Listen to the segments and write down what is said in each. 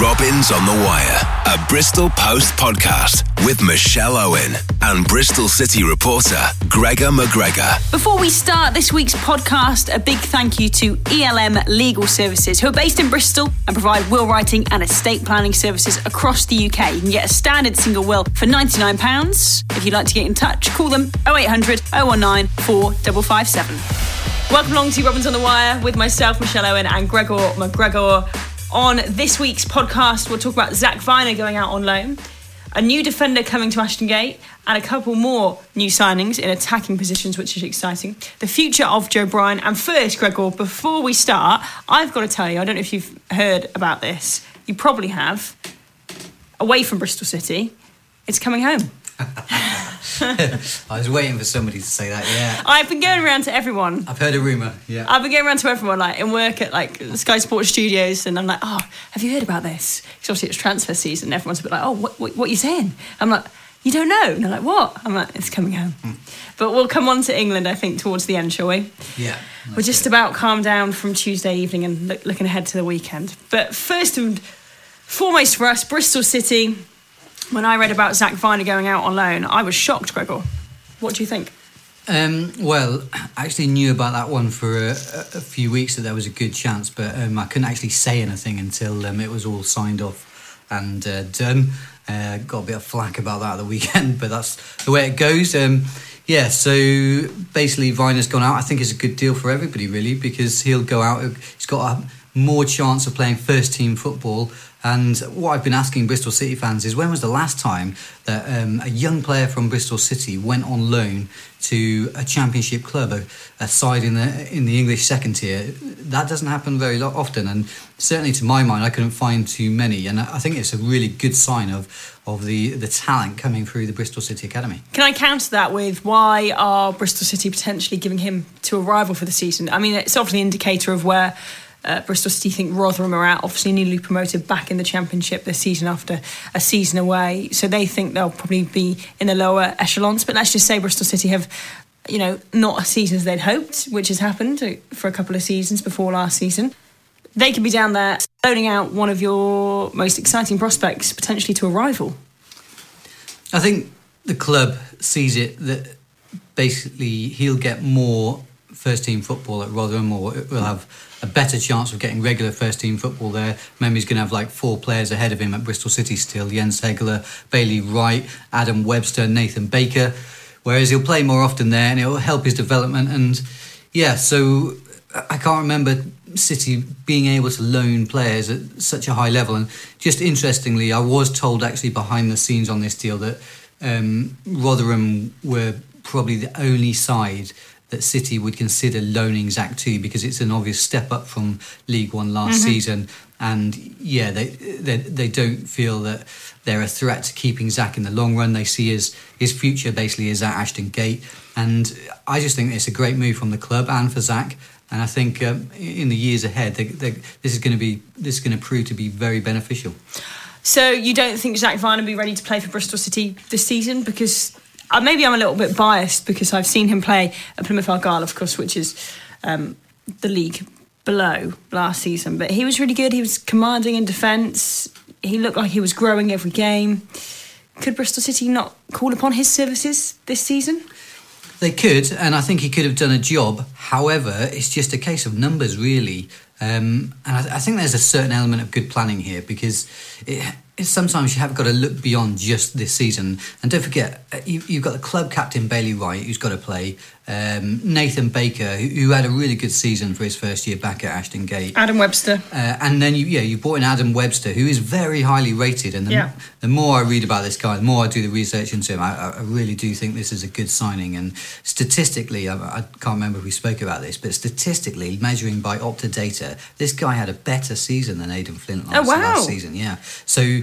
Robins on the Wire, a Bristol Post podcast with Michelle Owen and Bristol City reporter Gregor McGregor. Before we start this week's podcast, a big thank you to ELM Legal Services, who are based in Bristol and provide will writing and estate planning services across the UK. You can get a standard single will for £99. If you'd like to get in touch, call them 0800 019 4557. Welcome along to Robins on the Wire with myself, Michelle Owen, and Gregor McGregor. On this week's podcast, we'll talk about Zak Vyner going out on loan, a new defender coming to Ashton Gate, and a couple more new signings in attacking positions, which is exciting. The future of Joe Bryan. And first, Gregor, before we start, I've got to tell you, I don't know if you've heard about this. You probably have. Away from Bristol City, it's coming home. I was waiting for somebody to say that. Yeah, I've been going around to everyone. I've heard a rumor. Yeah, I've been going around to everyone, like in work at like Sky Sports Studios, and I'm like, oh, have you heard about this? Because obviously it's transfer season. Everyone's a bit like, oh, what, what, what are you saying? I'm like, you don't know? And they're like, what? I'm like, it's coming home. Hmm. But we'll come on to England, I think, towards the end, shall we? yeah. We're just about calmed down from Tuesday evening and look, looking ahead to the weekend. But first and foremost for us, Bristol City. When I read about Zak Vyner going out on loan, I was shocked, Gregor. What do you think? Um, well, I actually knew about that one for a, a a few weeks that there was a good chance, but um, I couldn't actually say anything until um, it was all signed off and uh, done. Uh, got a bit of flack about that at the weekend, but that's the way it goes. Um, yeah, so basically, Vyner's gone out. I think it's a good deal for everybody, really, because he'll go out. He's got a more chance of playing first team football. And what I've been asking Bristol City fans is when was the last time that um, a young player from Bristol City went on loan to a championship club, a, a side in the in the English second tier? That doesn't happen very often, and certainly to my mind, I couldn't find too many. And I think it's a really good sign of of the the talent coming through the Bristol City academy. Can I counter that with why are Bristol City potentially giving him to a rival for the season? I mean, it's obviously an indicator of where uh, Bristol City think Rotherham are out, Obviously, newly promoted back in the Championship this season after a season away. So they think they'll probably be in the lower echelons. But let's just say Bristol City have. You know, not a season as they'd hoped, which has happened for a couple of seasons before last season. They could be down there loaning out one of your most exciting prospects potentially to a rival. I think the club sees it that basically he'll get more first team football at Rotherham, or it will have a better chance of getting regular first team football there. He's going to have like four players ahead of him at Bristol City still Jens Hegeler, Bailey Wright, Adam Webster, Nathan Baker. Whereas he'll play more often there and it'll help his development. And yeah, so I can't remember City being able to loan players at such a high level. And just interestingly, I was told actually behind the scenes on this deal that um, Rotherham were probably the only side that City would consider loaning Zak to because it's an obvious step up from League One last season. And yeah, they, they they don't feel that they're a threat to keeping Zak in the long run. They see his his future basically is at Ashton Gate, and I just think it's a great move from the club and for Zak. And I think um, in the years ahead, they, they, this is going to be this is going to prove to be very beneficial. So you don't think Zak Vyner will be ready to play for Bristol City this season? Because uh, maybe I'm a little bit biased because I've seen him play at Plymouth Argyle, of course, which is um, the league below last season. But he was really good. He was commanding in defence. He looked like he was growing every game. Could Bristol City not call upon his services this season? They could, and I think he could have done a job. However, it's just a case of numbers, really. Um, and I, I think there's a certain element of good planning here because it, sometimes you have got to look beyond just this season. And don't forget, uh, you, you've got the club captain Bailey Wright, who's got to play. Um, Nathan Baker, who, who had a really good season for his first year back at Ashton Gate. Adam Webster. Uh, and then you, yeah, you brought in Adam Webster, who is very highly rated. And the, Yeah. the more I read about this guy, the more I do the research into him, I, I really do think this is a good signing. And statistically, I, I can't remember if we spoke about this, but statistically, measuring by Opta data, this guy had a better season than Aden Flint last, Oh, wow. last season. Yeah, so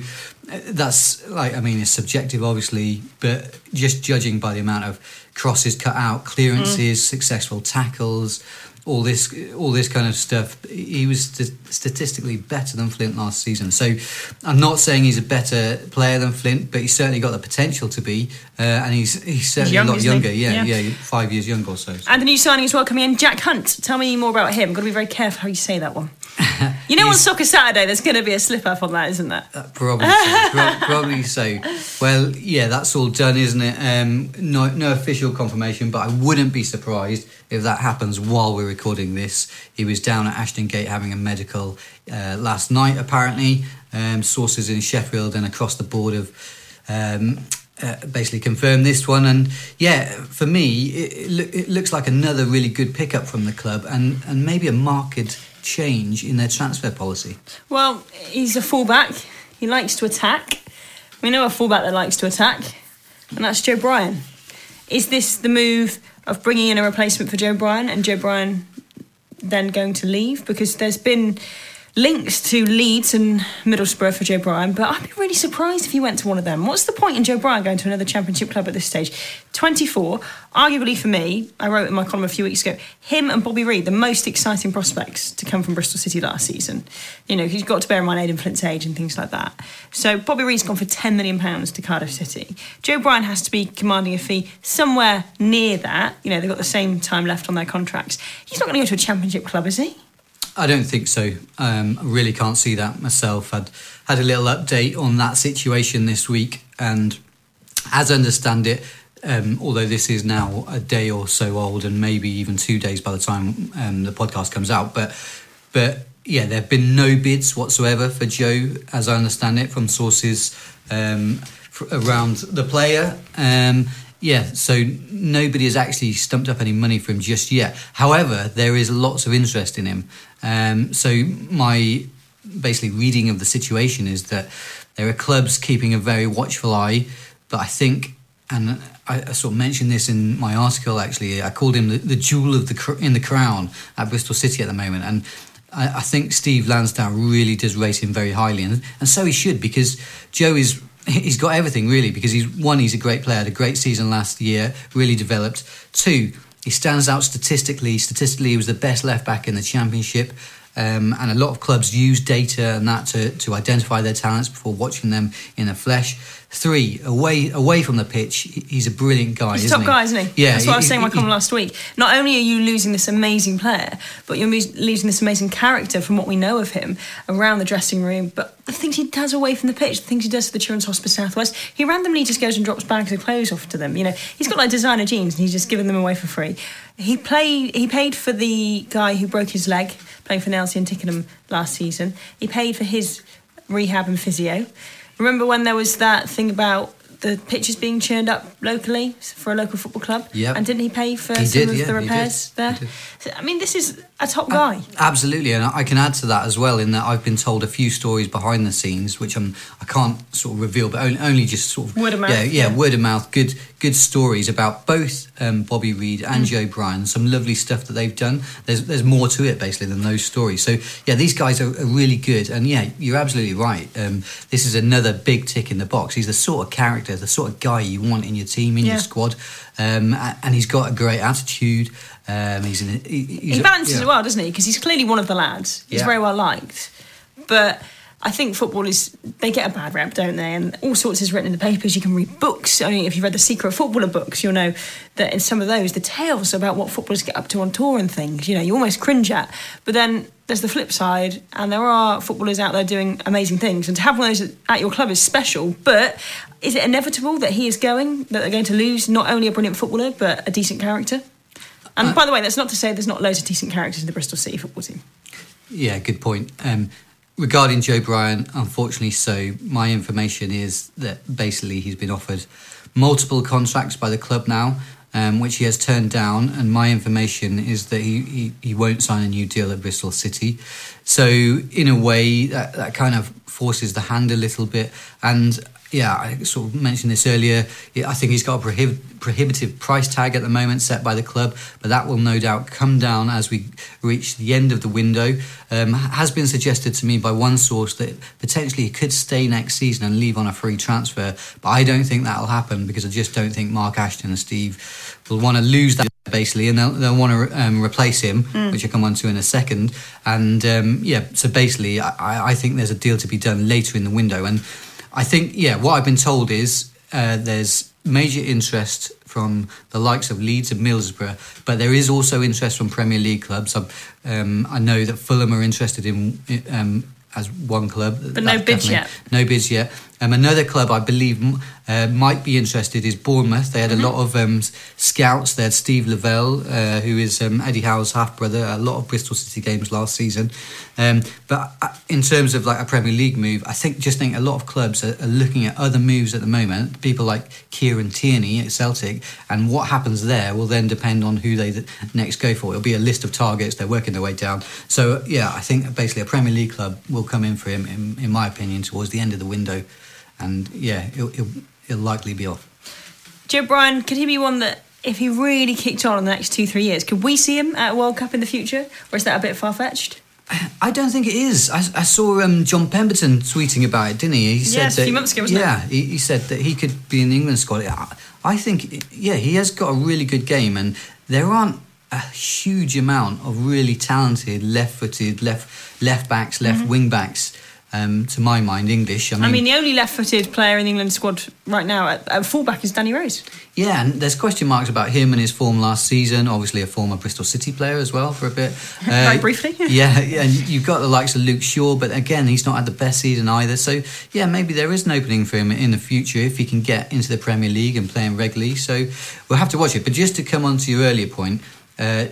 that's like I mean, it's subjective, obviously, but just judging by the amount of crosses cut out, clearances, Mm. successful tackles all this all this kind of stuff. He was st- statistically better than Flint last season. So I'm not saying he's a better player than Flint, but he's certainly got the potential to be, uh, and he's he's certainly young, a lot younger. Yeah, Yeah. yeah, five years younger or so. And the new signing as well coming in, Jack Hunt. Tell me more about him. Got to be very careful how you say that one. You know, on Soccer Saturday, there's going to be a slip up on that, isn't there? Uh, probably so. Pro- probably so. Well, yeah, that's all done, isn't it? Um, no, no official confirmation, but I wouldn't be surprised if that happens while we're recording this. He was down at Ashton Gate having a medical uh, last night, apparently. Um, sources in Sheffield and across the board have um, uh, basically confirmed this one. And yeah, for me, it, it, lo- it looks like another really good pickup from the club and, and maybe a marked change in their transfer policy. Well, he's a fullback. He likes to attack. We know a fullback that likes to attack, and that's Joe Bryan. Is this the move of bringing in a replacement for Joe Bryan and Joe Bryan then going to leave? Because there's been links to Leeds and Middlesbrough for Joe Bryan, but I'd be really surprised if he went to one of them. What's the point in Joe Bryan going to another championship club at this stage? 24, arguably for me, I wrote in my column a few weeks ago, him and Bobby Reid, the most exciting prospects to come from Bristol City last season. You know, he's got to bear in mind Aden Flint's age and things like that. So Bobby Reid's gone for £10 million to Cardiff City. Joe Bryan has to be commanding a fee somewhere near that. You know, they've got the same time left on their contracts. He's not going to go to a championship club, is he? I don't think so. Um, I really can't see that myself. I'd had a little update on that situation this week, and as I understand it, um, although this is now a day or so old, and maybe even two days by the time um, the podcast comes out, but but yeah, there have been no bids whatsoever for Joe, as I understand it from sources um, around the player. Um, yeah, so nobody has actually stumped up any money for him just yet. However, there is lots of interest in him. Um, so my basically reading of the situation is that there are clubs keeping a very watchful eye, but I think, and I, I sort of mentioned this in my article actually, I called him the, the jewel of the cr- in the crown at Bristol City at the moment, and I, think Steve Lansdown really does rate him very highly, and, and so he should because Joe is he's got everything really because he's one he's a great player had a great season last year really developed. Two he stands out statistically. Statistically he was the best left back in the championship. Um, and a lot of clubs use data and that to, to identify their talents before watching them in the flesh three away away from the pitch he's a brilliant guy He's a top he? guy, isn't he? yeah That's what I was saying in my column last week. Not only are you losing this amazing player, but you're losing this amazing character from what we know of him around the dressing room. But the things he does away from the pitch, the things he does for the Children's Hospice Southwest, he randomly just goes and drops bags of clothes off to them. You know, he's got like designer jeans and he's just giving them away for free. He played. He paid for the guy who broke his leg playing for Nailsea and Tickenham last season. He paid for his rehab and physio. Remember when there was that thing about the pitches being churned up locally for a local football club? Yep. And didn't he pay for He some did, of yeah, the repairs He there? I mean, this is a top guy. Absolutely, and I can add to that as well in that I've been told a few stories behind the scenes, which I'm I can't sort of reveal, but only, only just sort of Word of mouth, Yeah, yeah, yeah. word of mouth. Good, good stories about both um, Bobby Reid and Mm. Joe Bryan. Some lovely stuff that they've done. There's there's more to it basically than those stories. So yeah, these guys are, are really good, and yeah, you're absolutely right. Um, this is another big tick in the box. He's the sort of character, the sort of guy you want in your team, in Yeah. your squad, um, and he's got a great attitude. Um, he's, an, he, he's he a- balances yeah. it well, doesn't he? Because he's clearly one of the lads. He's Yeah. very well liked. But I think football is, they get a bad rap, don't they? And all sorts is written in the papers. You can read books. I mean, if you've read the Secret Footballer books, you'll know that in some of those, the tales about what footballers get up to on tour and things, you know, you almost cringe at. But then there's the flip side, and there are footballers out there doing amazing things. And to have one of those at your club is special. But is it inevitable that he is going, that they're going to lose not only a brilliant footballer, but a decent character? And by the way, that's not to say there's not loads of decent characters in the Bristol City football team. Yeah, good point. Um, regarding Joe Bryan, unfortunately, so my information is that basically he's been offered multiple contracts by the club now, um, which he has turned down. And my information is that he, he, he won't sign a new deal at Bristol City. So, in a way, that, that kind of forces the hand a little bit. And yeah, I sort of mentioned this earlier. I think he's got a prohib- prohibitive price tag at the moment set by the club, but that will no doubt come down as we reach the end of the window. Um, has been suggested to me by one source that potentially he could stay next season and leave on a free transfer, but I don't think that'll happen because I just don't think Mark Ashton and Steve will want to lose that basically, and they'll, they'll want to um, replace him, which I'll come on to in a second. And um, yeah, so basically, I, I think there's a deal to be done later in the window, and I think yeah, what I've been told is uh, there's major interest from the likes of Leeds and Middlesbrough, but there is also interest from Premier League clubs. Um, I know that Fulham are interested in um, as one club. But no bids yet. No bids yet. Um, another club I believe uh, might be interested is Bournemouth. They had mm-hmm. a lot of um, scouts. They had Steve Lavelle, uh, who is um, Eddie Howe's half brother, a lot of Bristol City games last season. Um, but uh, in terms of like a Premier League move, I think just think a lot of clubs are, are looking at other moves at the moment. People like Kieran Tierney at Celtic, and what happens there will then depend on who they next go for. It'll be a list of targets. They're working their way down. So yeah, I think basically a Premier League club will come in for him, in, in my opinion, towards the end of the window and yeah, it'll, it'll, it'll likely be off. Joe Bryan, could he be one that, if he really kicked on in the next two, three years, could we see him at a World Cup in the future, or is that a bit far fetched? I don't think it is. I, I saw um, John Pemberton tweeting about it, didn't he? He said yes, that, a few months ago, wasn't yeah, it? he, he said that he could be in the England squad. I think, yeah, he has got a really good game, and there aren't a huge amount of really talented left-footed, left left backs, left mm-hmm. wing backs um, to my mind, English. I mean, I mean, the only left-footed player in the England squad right now at, at, fullback is Danny Rose. Yeah, and there's question marks about him and his form last season. Obviously, a former Bristol City player as well for a bit. Uh, Very briefly. yeah, yeah, and you've got the likes of Luke Shaw, but again, he's not had the best season either. So yeah, maybe there is an opening for him in the future if he can get into the Premier League and playing regularly. So we'll have to watch it. But just to come on to your earlier point. Uh,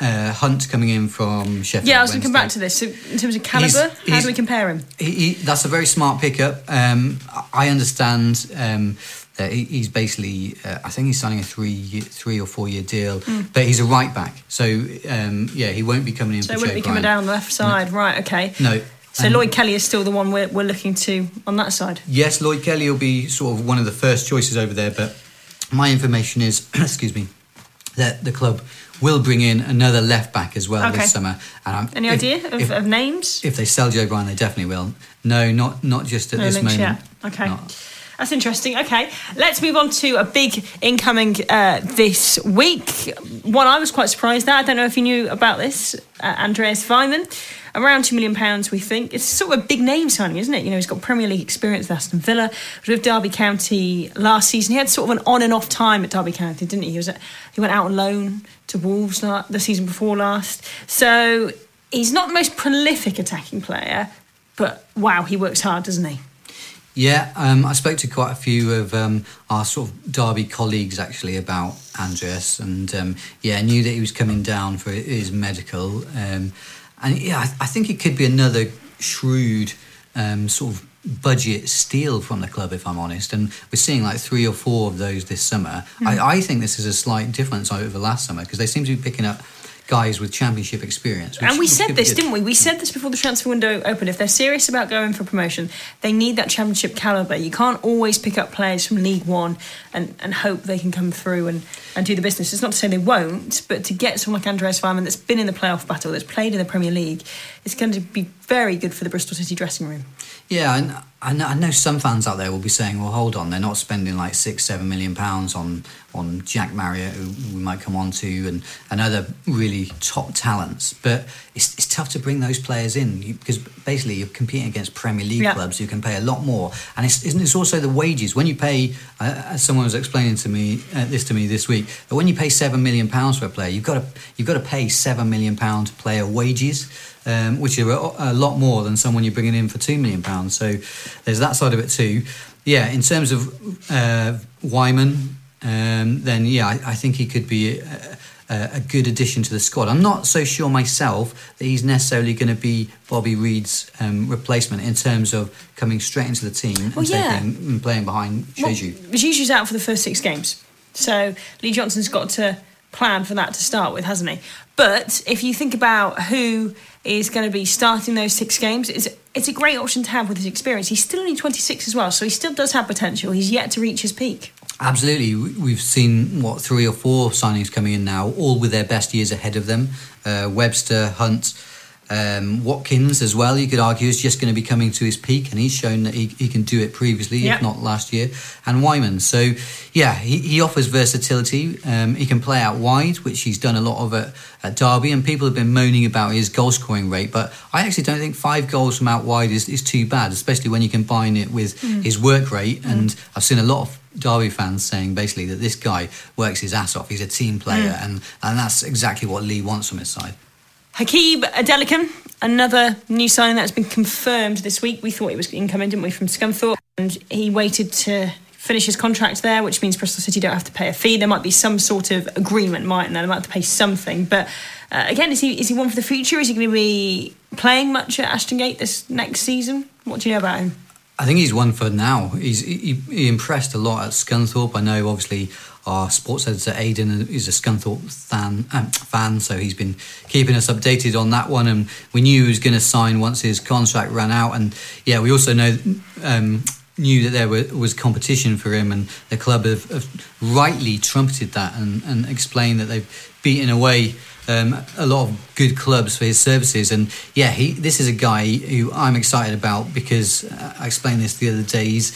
uh, Hunt coming in from Sheffield. Yeah, I was going to come back to this. So in terms of calibre, how do we compare him? He, he, that's a very smart pickup. Um, I understand um, that he, he's basically, uh, I think he's signing a three, three or four year deal, mm. but he's a right back. So um, yeah, he won't be coming in. So he won't be coming down the left side, no. right? Okay. No. So um, Lloyd Kelly is still the one we're, we're looking to on that side. Yes, Lloyd Kelly will be sort of one of the first choices over there. But my information is, excuse me, that the club will bring in another left back as well okay. this summer. And Any if, idea of, if, of, names? If they sell Joe Bryan, they definitely will. No, not not just at no this links, moment. Yeah. Okay. Not. That's interesting. Okay, let's move on to a big incoming uh, this week. One I was quite surprised at. I don't know if you knew about this. Uh, Andreas Weimann around two million pounds. We think it's sort of a big name signing, isn't it? You know, he's got Premier League experience with Aston Villa, was with Derby County last season. He had sort of an on and off time at Derby County, didn't he? He was at, he went out on loan to Wolves the season before last. So he's not the most prolific attacking player, but wow, he works hard, doesn't he? Yeah, um, I spoke to quite a few of um, our sort of Derby colleagues actually about Andreas, and um, yeah, knew that he was coming down for his medical. Um, and yeah, I, I, think it could be another shrewd um, sort of budget steal from the club, if I'm honest. And we're seeing like three or four of those this summer. Mm. I, I, think this is a slight difference over last summer because they seem to be picking up guys with championship experience. And we said this, didn't we? We said this before the transfer window opened. If they're serious about going for promotion, they need that championship calibre. You can't always pick up players from League One and, and hope they can come through and, and do the business. It's not to say they won't, but to get someone like Andreas Weimann that's been in the playoff battle, that's played in the Premier League, it's going to be very good for the Bristol City dressing room. Yeah, and I know, I know some fans out there will be saying, "Well, hold on, they're not spending like six, seven million pounds on on Jack Marriott, who we might come on to, and, and other really top talents." But it's, it's tough to bring those players in because basically you're competing against Premier League yeah. clubs who can pay a lot more, and it's, it's also the wages when you pay. Uh, as someone was explaining to me uh, this to me this week, that when you pay seven million pounds for a player, you've got to you've got to pay seven million pound player wages um, which are a, lot more than someone you're bringing in for two million pounds. So there's that side of it too. Yeah, in terms of uh, Weimann, um, then yeah, I, I, think he could be. A, a, good addition to the squad. I'm not so sure myself that he's necessarily going to be Bobby Reid's um, replacement in terms of coming straight into the team well, and, yeah. taking, and playing behind Diédhiou. Well, Diédhiou's out for the first six games, so Lee Johnson's got to plan for that to start with, hasn't he? But if you think about who is going to be starting those six games. It's, it's a great option to have with his experience. He's still only 26 as well, so he still does have potential. He's yet to reach his peak. Absolutely. We've seen, what, three or four signings coming in now, all with their best years ahead of them. Uh, Webster, Hunt, Um, Watkins as well, you could argue, is just going to be coming to his peak, and he's shown that he, he can do it previously, Yep. if not last year. And Weimann, so yeah, he, he offers versatility. Um, he can play out wide, which he's done a lot of at, at Derby, and people have been moaning about his goal scoring rate. But I actually don't think five goals from out wide is, is too bad, especially when you combine it with his work rate. And I've seen a lot of Derby fans saying basically that this guy works his ass off. He's a team player, and, and that's exactly what Lee wants from his side. Hakeeb Adelakun, another new signing that's been confirmed this week. We thought it was incoming, didn't we, from Scunthorpe? And he waited to finish his contract there, which means Bristol City don't have to pay a fee. There might be some sort of agreement, mightn't there? They might have to pay something. But uh, again, is he is he one for the future? Is he going to be playing much at Ashton Gate this next season? What do you know about him? I think he's one for now. He's he, he impressed a lot at Scunthorpe. I know, obviously, our sports editor Aidan is a Scunthorpe fan, um, fan, so he's been keeping us updated on that one. And we knew he was going to sign once his contract ran out. And yeah, we also know um, knew that there were, was competition for him, and the club have, have rightly trumpeted that and, and explained that they've beaten away um, a lot of good clubs for his services. And yeah, he this is a guy who I'm excited about because uh, I explained this the other day. He's,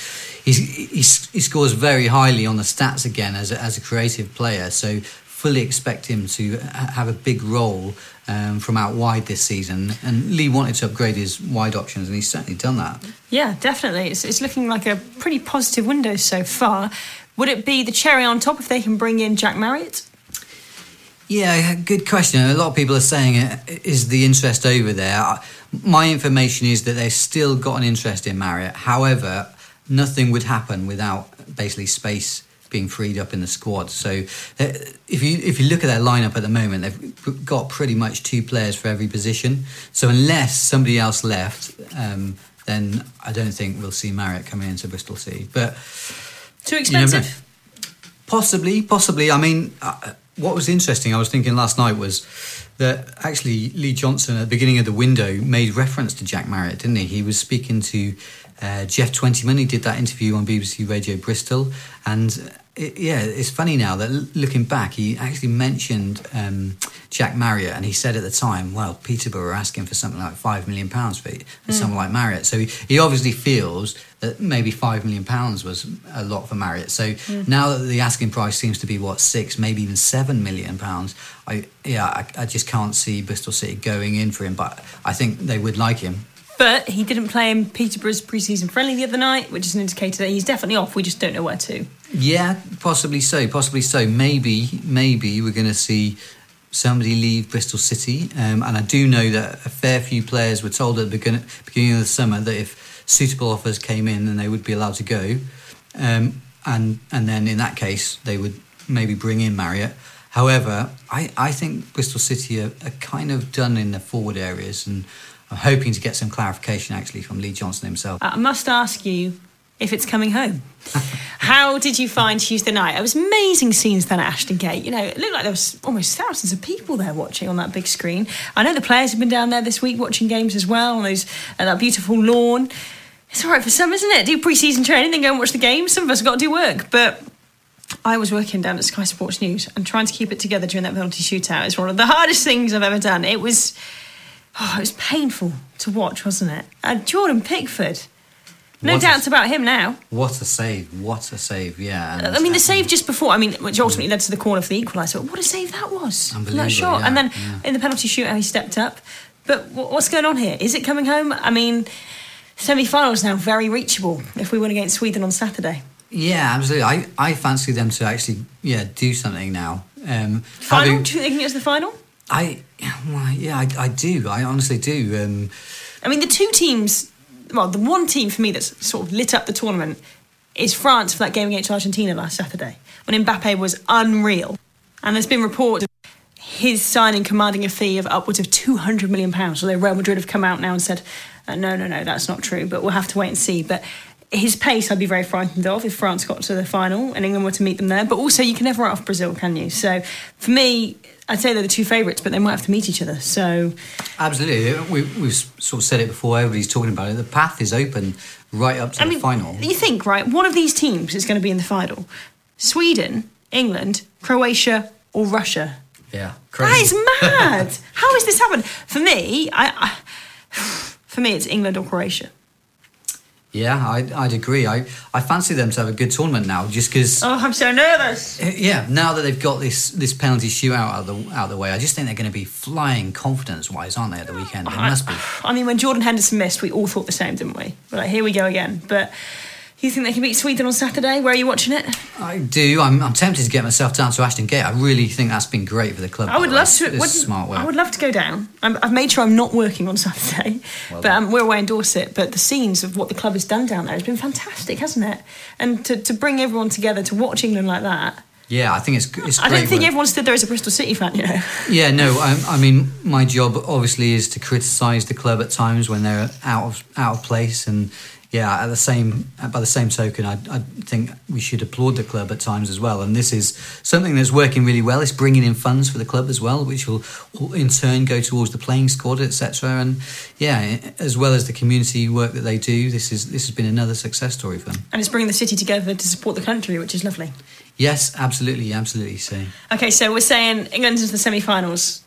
he's, he's he scores very highly on the stats again as a, as a creative player. So fully expect him to have a big role um, from out wide this season. And Lee wanted to upgrade his wide options, and he's certainly done that. Yeah, definitely. It's, it's looking like a pretty positive window so far. Would it be the cherry on top if they can bring in Jack Marriott? Yeah, good question. A lot of people are saying, uh, is the interest over there? My information is that they've still got an interest in Marriott. However, nothing would happen without basically space being freed up in the squad. So, uh, if you if you look at their lineup at the moment, they've got pretty much two players for every position. So, unless somebody else left, um, then I don't think we'll see Marriott coming into Bristol City. But Too You know. expensive? Possibly, possibly. I mean, uh, what was interesting, I was thinking last night was that actually Lee Johnson at the beginning of the window made reference to Jack Marriott, didn't he? He was speaking to uh, Jeff Twentyman. He did that interview on BBC Radio Bristol, and uh, it, yeah, it's funny now that looking back, he actually mentioned um, Jack Marriott, and he said at the time, "Well, Peterborough are asking for something like five million pounds for, for someone like Marriott." So he, he obviously feels that maybe five million pounds was a lot for Marriott. So now that the asking price seems to be what six, maybe even seven million pounds, I yeah, I, I just can't see Bristol City going in for him. But I think they would like him. But he didn't play in Peterborough's pre-season friendly the other night, which is an indicator that he's definitely off. We just don't know where to. Yeah, possibly so. Possibly so. Maybe, maybe we're going to see somebody leave Bristol City. Um, and I do know that a fair few players were told at the beginning, beginning of the summer that if suitable offers came in, then they would be allowed to go. Um, and and then in that case, they would maybe bring in Marriott. However, I, I think Bristol City are, are kind of done in the forward areas, and I'm hoping to get some clarification actually from Lee Johnson himself. I must ask you if it's coming home. How did you find Tuesday night? It was amazing scenes then at Ashton Gate. You know, it looked like there was almost thousands of people there watching on that big screen. I know the players have been down there this week watching games as well on those uh, that beautiful lawn. It's all right for some, isn't it? Do pre-season training, then go and watch the games. Some of us have got to do work, but I was working down at Sky Sports News and trying to keep it together during that penalty shootout is one of the hardest things I've ever done. It was, oh, it was painful to watch, wasn't it? And Jordan Pickford, no What a- doubts about him now. What a save! What a save! Yeah. I mean, the save just before, I mean, which ultimately led to the corner for the equaliser. What a save that was! Unbelievable, That shot, yeah, and then yeah. in the penalty shootout, he stepped up. But what's going on here? Is it coming home? I mean, semi-finals now very reachable if we win against Sweden on Saturday. Yeah, absolutely. I, I fancy them to actually yeah do something now. Um, Final? having- Do you think it's the final? I well, yeah, I, I do. I honestly do. Um, I mean, the two teams, well, the one team for me that's sort of lit up the tournament is France for that game against Argentina last Saturday when Mbappe was unreal. And there's been reports of his signing commanding a fee of upwards of £200 million, although Real Madrid have come out now and said, uh, no, no, no, that's not true, but we'll have to wait and see. But his pace I'd be very frightened of if France got to the final and England were to meet them there. But also, you can never write off Brazil, can you? So for me, I'd say they're the two favourites, but they might have to meet each other. So absolutely, uh, we, we've sort of said it before. Everybody's talking about it. The path is open right up to I the mean, final. you think, right? One of these teams is going to be in the final. Sweden, England, Croatia, or Russia. Yeah, That crazy. is mad. How has this happened? For me, I, I for me, it's England or Croatia. Yeah, I'd, I'd agree. I, I fancy them to have a good tournament now, just because. Oh, I'm so nervous. Uh, yeah, now that they've got this this penalty shootout out of the out of the way, I just think they're going to be flying confidence wise, aren't they? At the ah, weekend, they must be. I mean, when Jordan Henderson missed, we all thought the same, didn't we? We're like, here we go again. But you think they can beat Sweden on Saturday? Where are you watching it? I do. I'm, I'm tempted to get myself down to Ashton Gate. I really think that's been great for the club. I would love to. Smart work. I would love to go down. I'm, I've made sure I'm not working on Saturday, but um, we're away in Dorset. But the scenes of what the club has done down there has been fantastic, hasn't it? And to, to bring everyone together to watch England like that. Yeah, I think it's it's. I don't think work. everyone stood there as a Bristol City fan, you know. Yeah, no. I, I mean, my job obviously is to criticise the club at times when they're out of out of place, and yeah, at the same by the same token, I, I think we should applaud the club at times as well. And this is something that's working really well. It's bringing in funds for the club as well, which will, will in turn go towards the playing squad, etc. And yeah, as well as the community work that they do, this is this has been another success story for them. And it's bringing the city together to support the country, which is lovely. Yes, absolutely, absolutely. So. Okay, so we're saying England's into the semi-finals.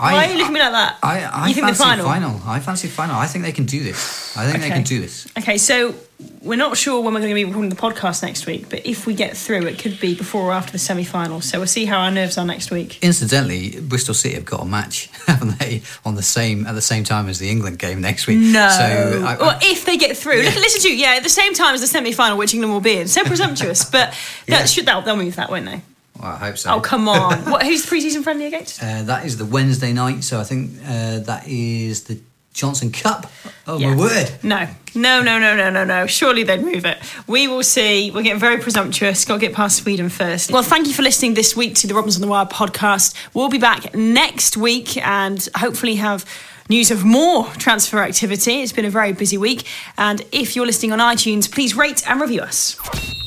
I, Why are you looking at me like that? I, I You think the fancy final? I fancy the final. I think they can do this. I think they can do this. Okay, so we're not sure when we're going to be recording the podcast next week, but if we get through, it could be before or after the semi-final. So we'll see how our nerves are next week. Incidentally, Bristol City have got a match, haven't they, on the same at the same time as the England game next week? No. So I, well, if they get through, Look, listen to you. Yeah, at the same time as the semi-final, which England will be in. So presumptuous, but Yeah. that should they'll, they'll move that, won't they? Well, I hope so. Oh come on! what? Who's the pre-season friendly against? Uh, that is the Wednesday night, so I think uh, that is the Johnson Cup. Oh Yeah. my word! No, no, no, no, no, no, no. Surely they'd move it. We will see. We're getting very presumptuous. Got to get past Sweden first. Well, thank you for listening this week to the Robins on the Wire podcast. We'll be back next week and hopefully have news of more transfer activity. It's been a very busy week. And if you're listening on iTunes, please rate and review us.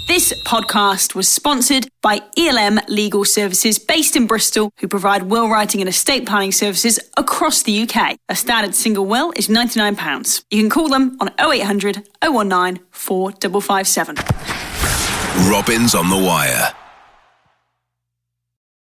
This podcast was sponsored by ELM Legal Services based in Bristol, who provide will writing and estate planning services across the UK. A standard single will is £99. You can call them on 0800 019 4557. Robins on the Wire.